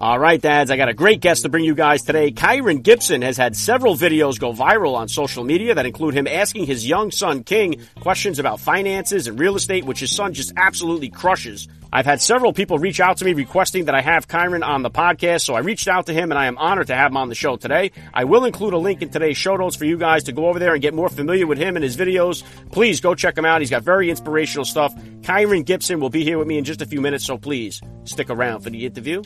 All right, dads, I got a great guest to bring you guys today. Kyron Gibson has had several videos go viral on social media that include him asking his young son, King, questions about finances and real estate, which his son just absolutely crushes. I've had several people reach out to me requesting that I have Kyron on the podcast, so I reached out to him and I am honored to have him on the show today. I will include a link in today's show notes for you guys to go over there and get more familiar with him and his videos. Please go check him out. He's got very inspirational stuff. Kyron Gibson will be here with me in just a few minutes, so please stick around for the interview.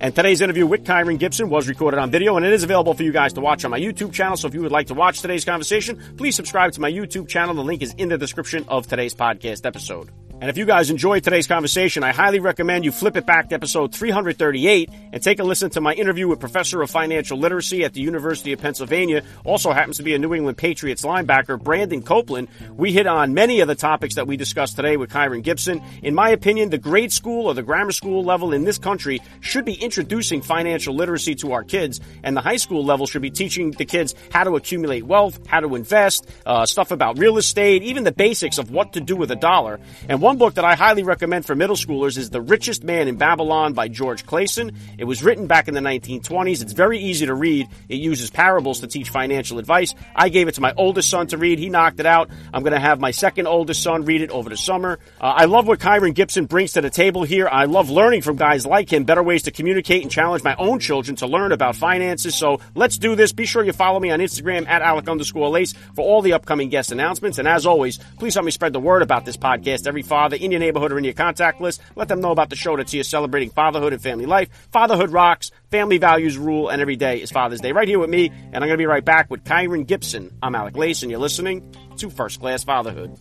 And today's interview with Kyron Gibson was recorded on video and it is available for you guys to watch on my YouTube channel. So if you would like to watch today's conversation, please subscribe to my YouTube channel. The link is in the description of today's podcast episode. And if you guys enjoyed today's conversation, I highly recommend you flip it back to episode 338 and take a listen to my interview with Professor of Financial Literacy at the University of Pennsylvania. Also happens to be a New England Patriots linebacker, Brandon Copeland. We hit on many of the topics that we discussed today with Kyron Gibson. In my opinion, the grade school or the grammar school level in this country should be introducing financial literacy to our kids, and the high school level should be teaching the kids how to accumulate wealth, how to invest, uh, stuff about real estate, even the basics of what to do with a dollar. And one book that I highly recommend for middle schoolers is The Richest Man in Babylon by George Clason. It was written back in the 1920s. It's very easy to read. It uses parables to teach financial advice. I gave it to my oldest son to read. He knocked it out. I'm going to have my second oldest son read it over the summer. Uh, I love what Kyron Gibson brings to the table here. I love learning from guys like him, better ways to communicate and challenge my own children to learn about finances. So let's do this. Be sure you follow me on Instagram at Alec underscore Lace for all the upcoming guest announcements. And as always, please help me spread the word about this podcast. Every father in your neighborhood or in your contact list, let them know about the show that's here celebrating fatherhood and family life. Fatherhood rocks, family values rule, and every day is Father's Day. Right here with me, and I'm going to be right back with Kyron Gibson. I'm Alec Lace, and you're listening to First Class Fatherhood.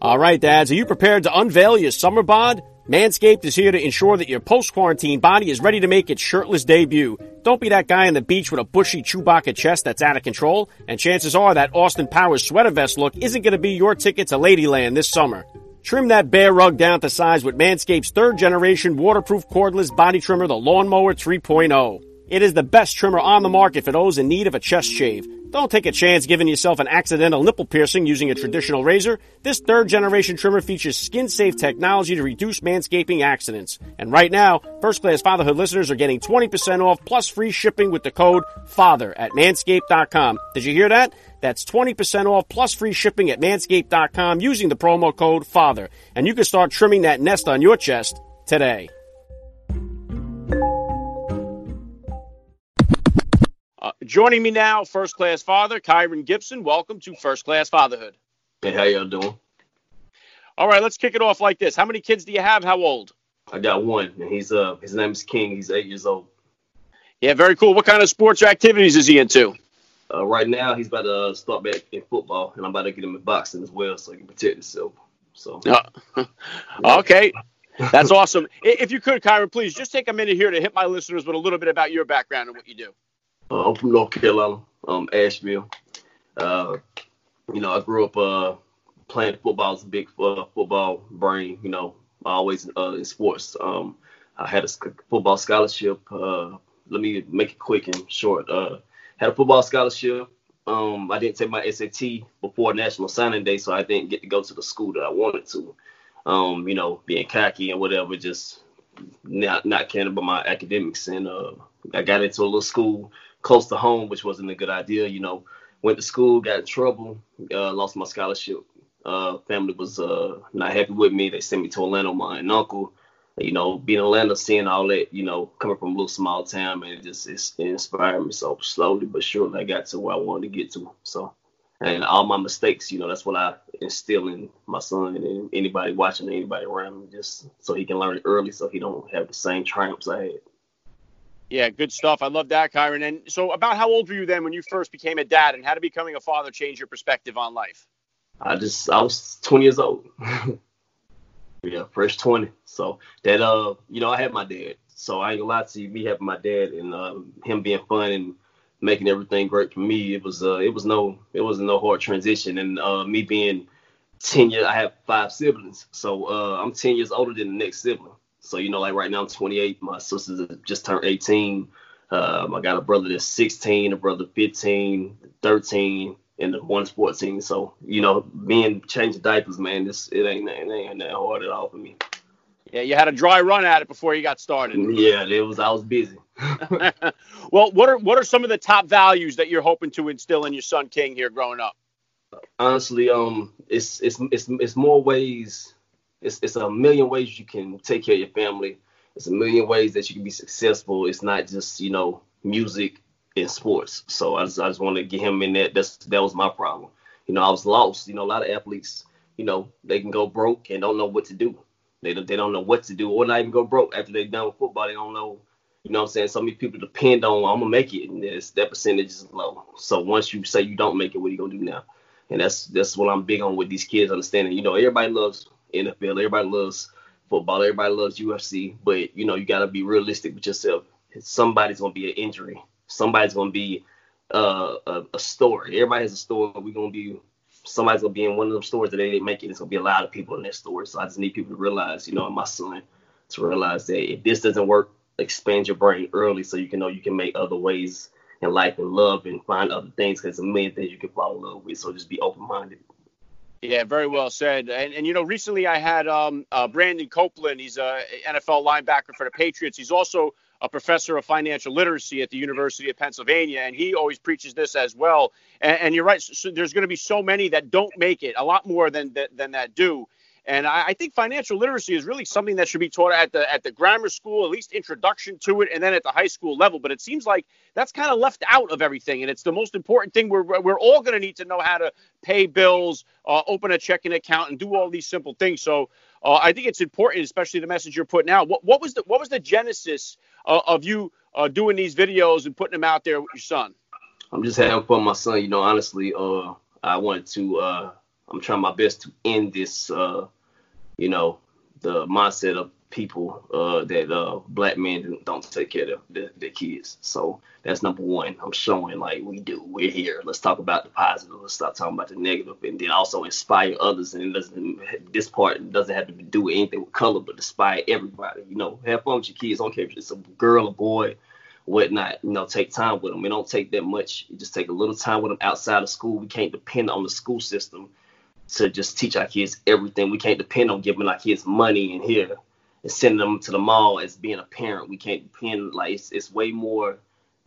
All right, dads, are you prepared to unveil your summer bod? Manscaped is here to ensure that your post-quarantine body is ready to make its shirtless debut. Don't be that guy on the beach with a bushy Chewbacca chest that's out of control, and chances are that Austin Powers sweater vest look isn't going to be your ticket to Ladyland this summer. Trim that bear rug down to size with Manscaped's third generation waterproof cordless body trimmer, the Lawnmower 3.0. It is the best trimmer on the market for those in need of a chest shave. Don't take a chance giving yourself an accidental nipple piercing using a traditional razor. This third generation trimmer features skin safe technology to reduce manscaping accidents. And right now, first class fatherhood listeners are getting 20% off plus free shipping with the code FATHER at manscaped.com. Did you hear that? That's 20% off plus free shipping at manscaped.com using the promo code FATHER. And you can start trimming that nest on your chest today. Joining me now, first class father Kyron Gibson. Welcome to First Class Fatherhood. Hey, how y'all doing? All right, let's kick it off like this. How many kids do you have? How old? I got one, and he's uh his name is King. He's eight years old. Yeah, very cool. What kind of sports or activities is he into? Uh, right now, he's about to uh, start back in football, and I'm about to get him in boxing as well, so he can protect himself. So. Uh, okay. That's awesome. If you could, Kyron, please just take a minute here to hit my listeners with a little bit about your background and what you do. Uh, I'm from North Carolina, um, Asheville. Uh, you know, I grew up uh, playing football as a big uh, football brain. You know, always uh, in sports. Um, I had a football scholarship. Uh, let me make it quick and short. Uh, had a football scholarship. Um, I didn't take my SAT before National Signing Day, so I didn't get to go to the school that I wanted to. Um, you know, being cocky and whatever, just not not caring about my academics. And uh, I got into a little school close to home, which wasn't a good idea. You know, went to school, got in trouble, uh, lost my scholarship. Uh, family was uh, not happy with me. They sent me to with my uncle. You know, being in Atlanta, seeing all that, you know, coming from a little small town, man, it just it inspired me. So slowly but surely, I got to where I wanted to get to. So, and all my mistakes, you know, that's what I instill in my son and anybody watching, anybody around me, just so he can learn it early, so he don't have the same triumphs I had. Yeah, good stuff. I love that, Kyron. And so, about how old were you then when you first became a dad, and how did becoming a father change your perspective on life? I just I was 20 years old. yeah, fresh 20. So that uh, you know, I had my dad. So I ain't gonna lie to you, me having my dad and uh, him being fun and making everything great for me, it was uh, it was no it wasn't no hard transition. And uh, me being 10 years, I have five siblings, so uh, I'm 10 years older than the next sibling. So you know, like right now I'm 28. My sisters just turned 18. Um, I got a brother that's 16, a brother 15, 13, and the one's 14. So you know, being changing diapers, man, this it ain't it ain't that hard at all for me. Yeah, you had a dry run at it before you got started. Yeah, it was. I was busy. well, what are what are some of the top values that you're hoping to instill in your son King here growing up? Honestly, um, it's it's it's it's more ways. It's it's a million ways you can take care of your family. It's a million ways that you can be successful. It's not just you know music and sports. So I just I just want to get him in that. That's that was my problem. You know, I was lost. You know, a lot of athletes, you know, they can go broke and don't know what to do. They don't, they don't know what to do or not even go broke after they're done with football. They don't know, you know what I'm saying? So many people depend on, I'm going to make it. And that percentage is low. So once you say you don't make it, what are you going to do now? And that's that's what I'm big on with these kids understanding. You know, everybody loves NFL, everybody loves football, everybody loves UFC, but you know, you got to be realistic with yourself. Somebody's to be an injury. Somebody's to be uh, a, a story. Everybody has a story. We're to be somebody's gonna be in one of them stores that they didn't make it. It's gonna be a lot of people in that store. So I just need people to realize, you know, and my son to realize that if this doesn't work, expand your brain early so you can know you can make other ways in life and love and find other things because there's a million things you can fall in love with. So just be open minded. Yeah, very well said. And, and you know, recently I had um, uh, Brandon Copeland. He's a NFL linebacker for the Patriots. He's also a professor of financial literacy at the University of Pennsylvania, and he always preaches this as well. And, and you're right. So there's going to be so many that don't make it, a lot more than than that do. And I, I, think financial literacy is really something that should be taught at the at the grammar school, at least introduction to it, and then at the high school level. But it seems like that's kind of left out of everything, and it's the most important thing. We're we're all going to need to know how to pay bills, uh, open a checking account, and do all these simple things. So uh, I think it's important, especially the message you're putting out. What, what was the what was the genesis uh, of you uh, doing these videos and putting them out there with your son? I'm just having fun my son. You know, honestly, uh, I wanted to. I'm trying my best to end this. Uh, you know, the mindset of people uh, that uh, black men don't take care of their, their, kids. So that's number one. I'm showing like we do. We're here. Let's talk about the positive. Let's stop talking about the negative, and then also inspire others. And this part doesn't have to do with anything with color, but inspire everybody. You know, have fun with your kids. I don't care if it's a girl, a boy, whatnot. You know, take time with them. It don't take that much. You just take a little time with them outside of school. We can't depend on the school system to just teach our kids everything. We can't depend on giving our kids money and here and sending them to the mall as being a parent. We can't depend like it's, it's way more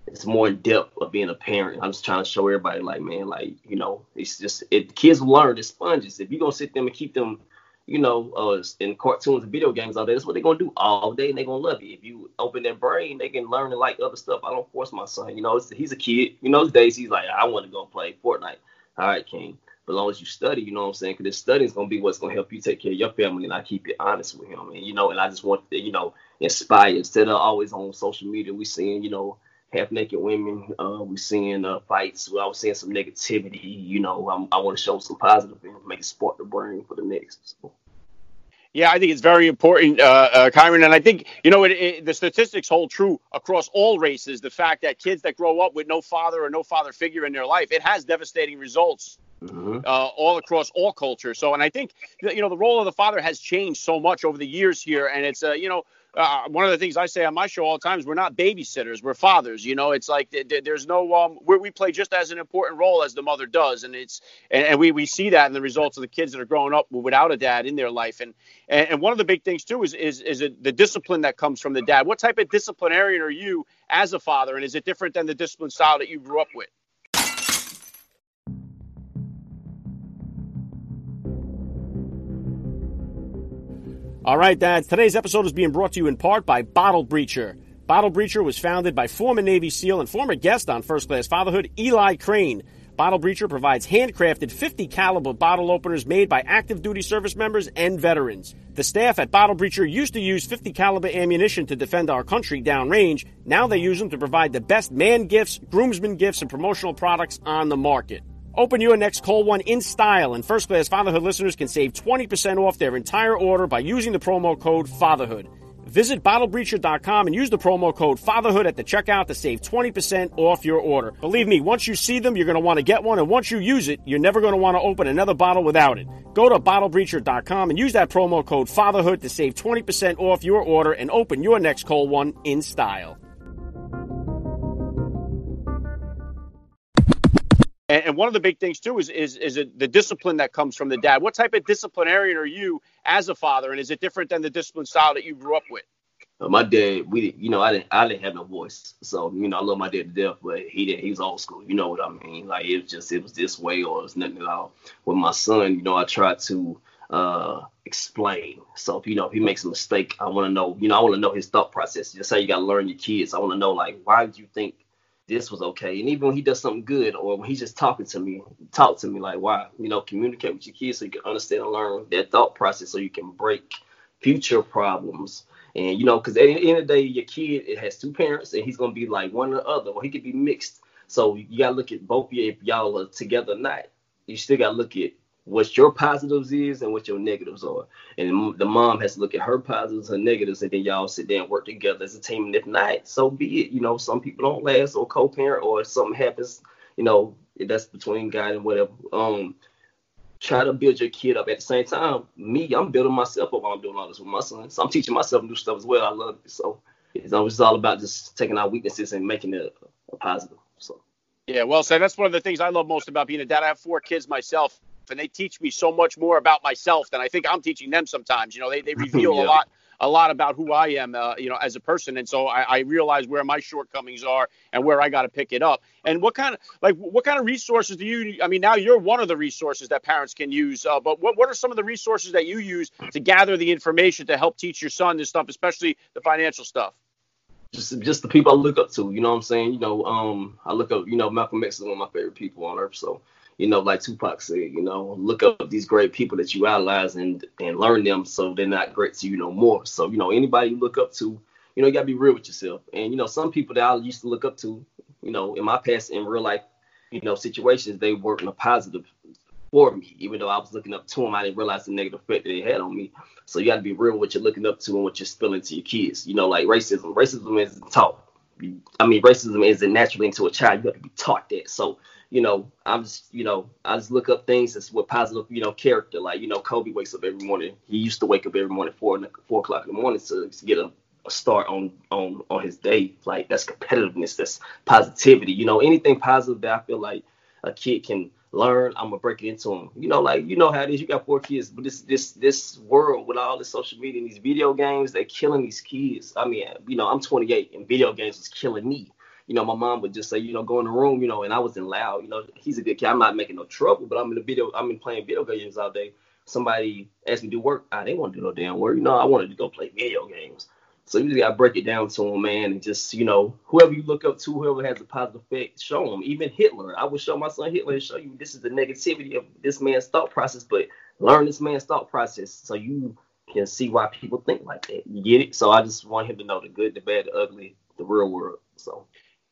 it's more in depth of being a parent. I'm just trying to show everybody like man, like, you know, it's just it kids learn the sponges. If you're gonna sit them and keep them, you know, uh, in cartoons and video games all day, that's what they're gonna do all day and they're gonna love it. If you open their brain, they can learn and like other stuff. I don't force my son, you know, he's a kid. You know, those days he's like, I want to go play Fortnite. All right, King. But as long as you study, you know what I'm saying? Because this study is gonna be what's gonna help you take care of your family, and I keep it honest with him. And you know, and I just want to, you know, inspire instead of always on social media. We seeing, you know, half naked women. Uh, we seeing uh, fights. I was seeing some negativity. You know, I'm, i want to show some positive and make it spark the brain for the next. So. Yeah, I think it's very important, uh, uh, Kyron. And I think, you know, it, it, the statistics hold true across all races. The fact that kids that grow up with no father or no father figure in their life, it has devastating results mm-hmm. uh, all across all cultures. So, and I think, you know, the role of the father has changed so much over the years here. And it's, uh, you know, uh, one of the things I say on my show all the time is we're not babysitters, we're fathers. You know, it's like th- th- there's no um, we play just as an important role as the mother does, and it's and, and, we, we see that in the results of the kids that are growing up without a dad in their life. And and, and one of the big things too is is is it the discipline that comes from the dad. What type of disciplinarian are you as a father, and is it different than the discipline style that you grew up with? All right, dads. Today's episode is being brought to you in part by Bottle Breacher. Bottle Breacher was founded by former Navy SEAL and former guest on First Class Fatherhood, Eli Crane. Bottle Breacher provides handcrafted 50 caliber bottle openers made by active duty service members and veterans. The staff at Bottle Breacher used to use 50 caliber ammunition to defend our country downrange. Now they use them to provide the best man gifts, groomsmen gifts, and promotional products on the market. Open your next Call One in style, and first class fatherhood listeners can save 20% off their entire order by using the promo code FATHERHOOD. Visit BottleBreacher.com and use the promo code FATHERHOOD at the checkout to save 20% off your order. Believe me, once you see them, you're going to want to get one, and once you use it, you're never going to want to open another bottle without it. Go to BottleBreacher.com and use that promo code FATHERHOOD to save 20% off your order and open your next Call One in style. And, and one of the big things too is is is it the discipline that comes from the dad. What type of disciplinarian are you as a father, and is it different than the discipline style that you grew up with? Uh, my dad, we, you know, I didn't, I didn't have no voice, so you know, I love my dad to death, but he didn't. He was old school. You know what I mean? Like it was just, it was this way, or it's nothing at all. With my son, you know, I try to uh explain. So if you know if he makes a mistake, I want to know. You know, I want to know his thought process. Just how you got to learn your kids. I want to know like why did you think this was okay. And even when he does something good or when he's just talking to me, talk to me like, why? You know, communicate with your kids so you can understand and learn their thought process so you can break future problems. And, you know, because at the end of the day, your kid it has two parents and he's to be like one or the other, or he could be mixed. So you got to look at both of you if y'all are together or not. You still got to look at what your positives is and what your negatives are. And the mom has to look at her positives and negatives, and then y'all sit there and work together as a team. And if not, so be it. You know, some people don't last or co-parent or something happens. You know, that's between God and whatever. Um, try to build your kid up at the same time. Me, I'm building myself up while I'm doing all this with my son. So I'm teaching myself new stuff as well. I love it. So it's always all about just taking our weaknesses and making it a, positive. So. Yeah, well said. That's one of the things I love most about being a dad. I have four kids myself and they teach me so much more about myself than I think I'm teaching them sometimes. You know, they, they reveal yeah. a lot a lot about who I am, uh, you know, as a person, and so I, I realize where my shortcomings are and where I got to pick it up. And what kind of like what kind of resources do you? I mean, now you're one of the resources that parents can use, uh, but what what are some of the resources that you use to gather the information to help teach your son this stuff, especially the financial stuff? Just, just the people I look up to, you know what I'm saying? You know, um, I look up, you know, Malcolm X is one of my favorite people on earth, so you know, like Tupac said, you know, look up these great people that you idolize and and learn them so they're not great to you no more. So, you know, anybody you look up to, you know, you gotta be real with yourself. And you know, some people that I used to look up to, you know, in my past in real life, you know, situations, they work in a positive for me. Even though I was looking up to them, I didn't realize the negative effect that they had on me. So you gotta be real with what you're looking up to and what you're spilling to your kids. You know, like racism. Racism isn't taught. I mean, racism isn't naturally into a child. You have to be taught that. So you know, I'm just, you know, I just look up things that's with positive, you know, character. Like, you know, Kobe wakes up every morning. He used to wake up every morning four four o'clock in the morning to, to get a, a start on on on his day. Like that's competitiveness, that's positivity. You know, anything positive that I feel like a kid can learn, I'm gonna break it into them. You know, like you know how it is. You got four kids, but this this this world with all the social media and these video games, they're killing these kids. I mean, you know, I'm 28 and video games is killing me you know, my mom would just say, you know, go in the room, you know, and I wasn't loud. You know, he's a good kid. I'm not making no trouble, but I'm in the video, I'm in playing video games all day. Somebody asked me to do work. I didn't want to do no damn work. You know, I wanted to go play video games. So you just gotta break it down to him, man, and just you know, whoever you look up to, whoever has a positive effect, show him. Even Hitler, I would show my son Hitler and show you this is the negativity of this man's thought process, but learn this man's thought process so you can see why people think like that. You get it? So I just want him to know the good, the bad, the ugly, the real world. So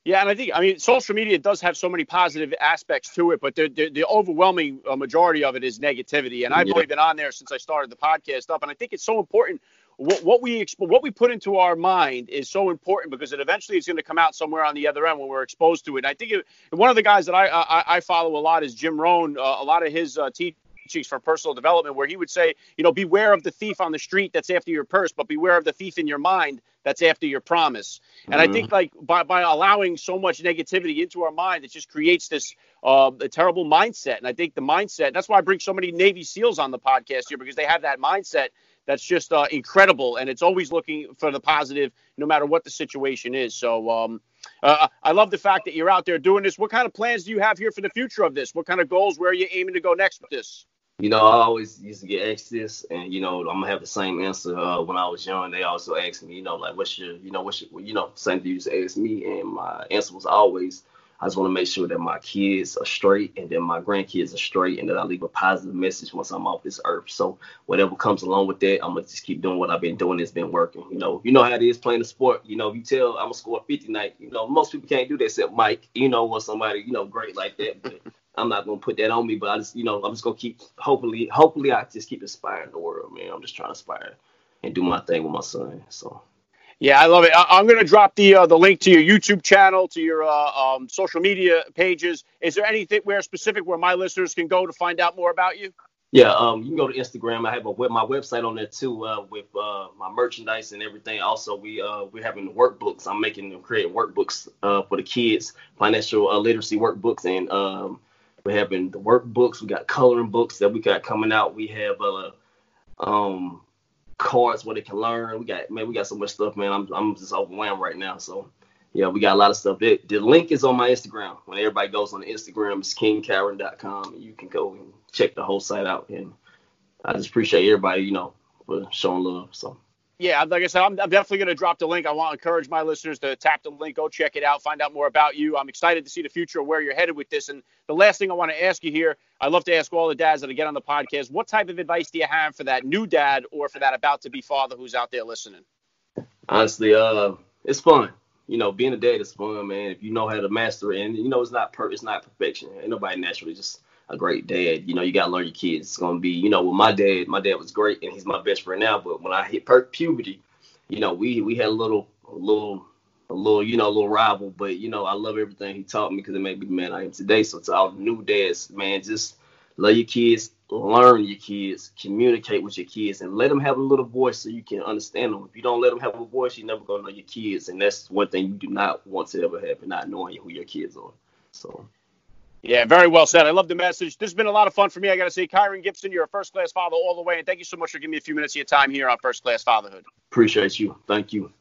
yeah, and I think I mean social media does have so many positive aspects to it, but the the, the overwhelming uh, majority of it is negativity. And I've yeah. only been on there since I started the podcast up, and I think it's so important. What, what we exp- what we put into our mind is so important because it eventually is going to come out somewhere on the other end when we're exposed to it. And I think it, one of the guys that I, I, I follow a lot is Jim Rohn. Uh, a lot of his uh, teaching teachings for personal development where he would say, you know, beware of the thief on the street that's after your purse, but beware of the thief in your mind that's after your promise. And mm-hmm. I think like by, by allowing so much negativity into our mind, it just creates this uh, a terrible mindset. And I think the mindset, that's why I bring so many Navy SEALs on the podcast here because they have that mindset that's just uh, incredible. And it's always looking for the positive no matter what the situation is. So, um, uh, I love the fact that you're out there doing this. What kind of plans do you have here for the future of this? What kind of goals? Where are you aiming to go next with this? You know, I always used to get asked this, and you know, I'm gonna have the same answer. Uh, when I was young, they also asked me, you know, like, what's your, you know, what's your, you know, same thing used to ask me, and my answer was always, I just want to make sure that my kids are straight, and that my grandkids are straight, and that I leave a positive message once I'm off this earth. So whatever comes along with that, I'm gonna just keep doing what I've been doing. It's been working. You know, you know how it is playing the sport. You know, if you tell I'm gonna score 50 night, you know, most people can't do that except Mike, you know, or somebody, you know, great like that. But I'm not gonna put that on me, but I just, you know, I'm just gonna keep. Hopefully, hopefully, I just keep inspiring the world, man. I'm just trying to inspire and do my thing with my son. So. Yeah, I love it. I- am going to drop the uh, the link to your YouTube channel, to your uh, um, social media pages. Is there anything where specific where my listeners can go to find out more about you? Yeah, um, you can go to Instagram. I have a web, my website on there too, uh, with uh, my merchandise and everything. Also, we uh, we're having workbooks. I'm making them create workbooks uh, for the kids, financial uh, literacy workbooks, and um, we're having the workbooks. We got coloring books that we got coming out. We have uh, um, cards where they can learn. We got man, we got so much stuff, man. I'm I'm just overwhelmed right now. So yeah, we got a lot of stuff. It, the link is on my Instagram. When everybody goes on Instagram, it's kingkyron.com, and you can go and check the whole site out. And I just appreciate everybody, you know, for showing love. So. Yeah, like I said, I'm, I'm definitely going to drop the link. I want to encourage my listeners to tap the link, go check it out, find out more about you. I'm excited to see the future of where you're headed with this. And the last thing I want to ask you here, I love to ask all the dads that I get on the podcast, what type of advice do you have for that new dad or for that about to be father who's out there listening? Honestly, uh, it's fun you know, being a dad is fun, man. If you know how to master it, and you know, it's not per, it's not perfection. Ain't nobody naturally just a great dad. You know, you gotta learn your kids. It's gonna be, you know, with my dad, my dad was great, and he's my best friend now. But when I hit per- puberty, you know, we we had a little, a little, a little, you know, a little rival. But you know, I love everything he taught me because it made me the man I am today. So to all new dads, man, just love your kids, learn your kids, communicate with your kids, and let them have a little voice so you can understand them. If you don't let them have a voice, you're never gonna know your kids, and that's one thing you do not want to ever happen, not knowing who your kids are. So. Yeah, very well said. I love the message. This has been a lot of fun for me. I got to say, Kyron Gibson, you're a first class father all the way. And thank you so much for giving me a few minutes of your time here on First Class Fatherhood. Appreciate you. Thank you.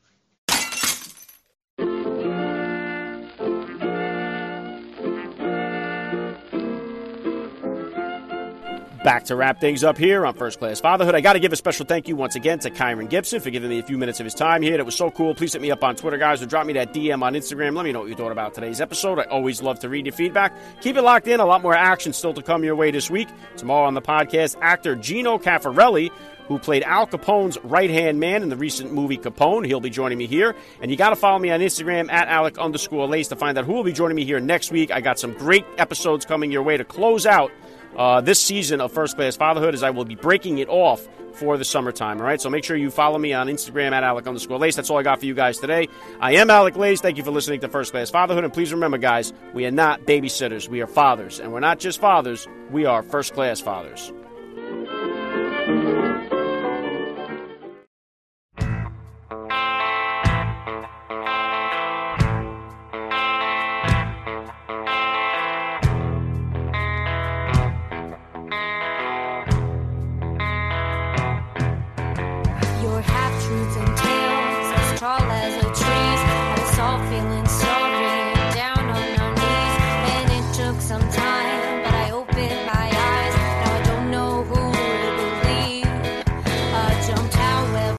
Back to wrap things up here on First Class Fatherhood. I got to give a special thank you once again to Kyron Gibson for giving me a few minutes of his time here. That was so cool. Please hit me up on Twitter, guys, or drop me that DM on Instagram. Let me know what you thought about today's episode. I always love to read your feedback. Keep it locked in. A lot more action still to come your way this week. Tomorrow on the podcast, actor Gino Cafarelli who played Al Capone's right hand man in the recent movie Capone. He'll be joining me here. And you got to follow me on Instagram at Alec underscore Lace to find out who will be joining me here next week. I got some great episodes coming your way to close out uh, this season of First Class Fatherhood as I will be breaking it off for the summertime. All right, so make sure you follow me on Instagram at Alec underscore Lace. That's all I got for you guys today. I am Alec Lace. Thank you for listening to First Class Fatherhood. And please remember, guys, we are not babysitters. We are fathers. And we're not just fathers, we are first class fathers.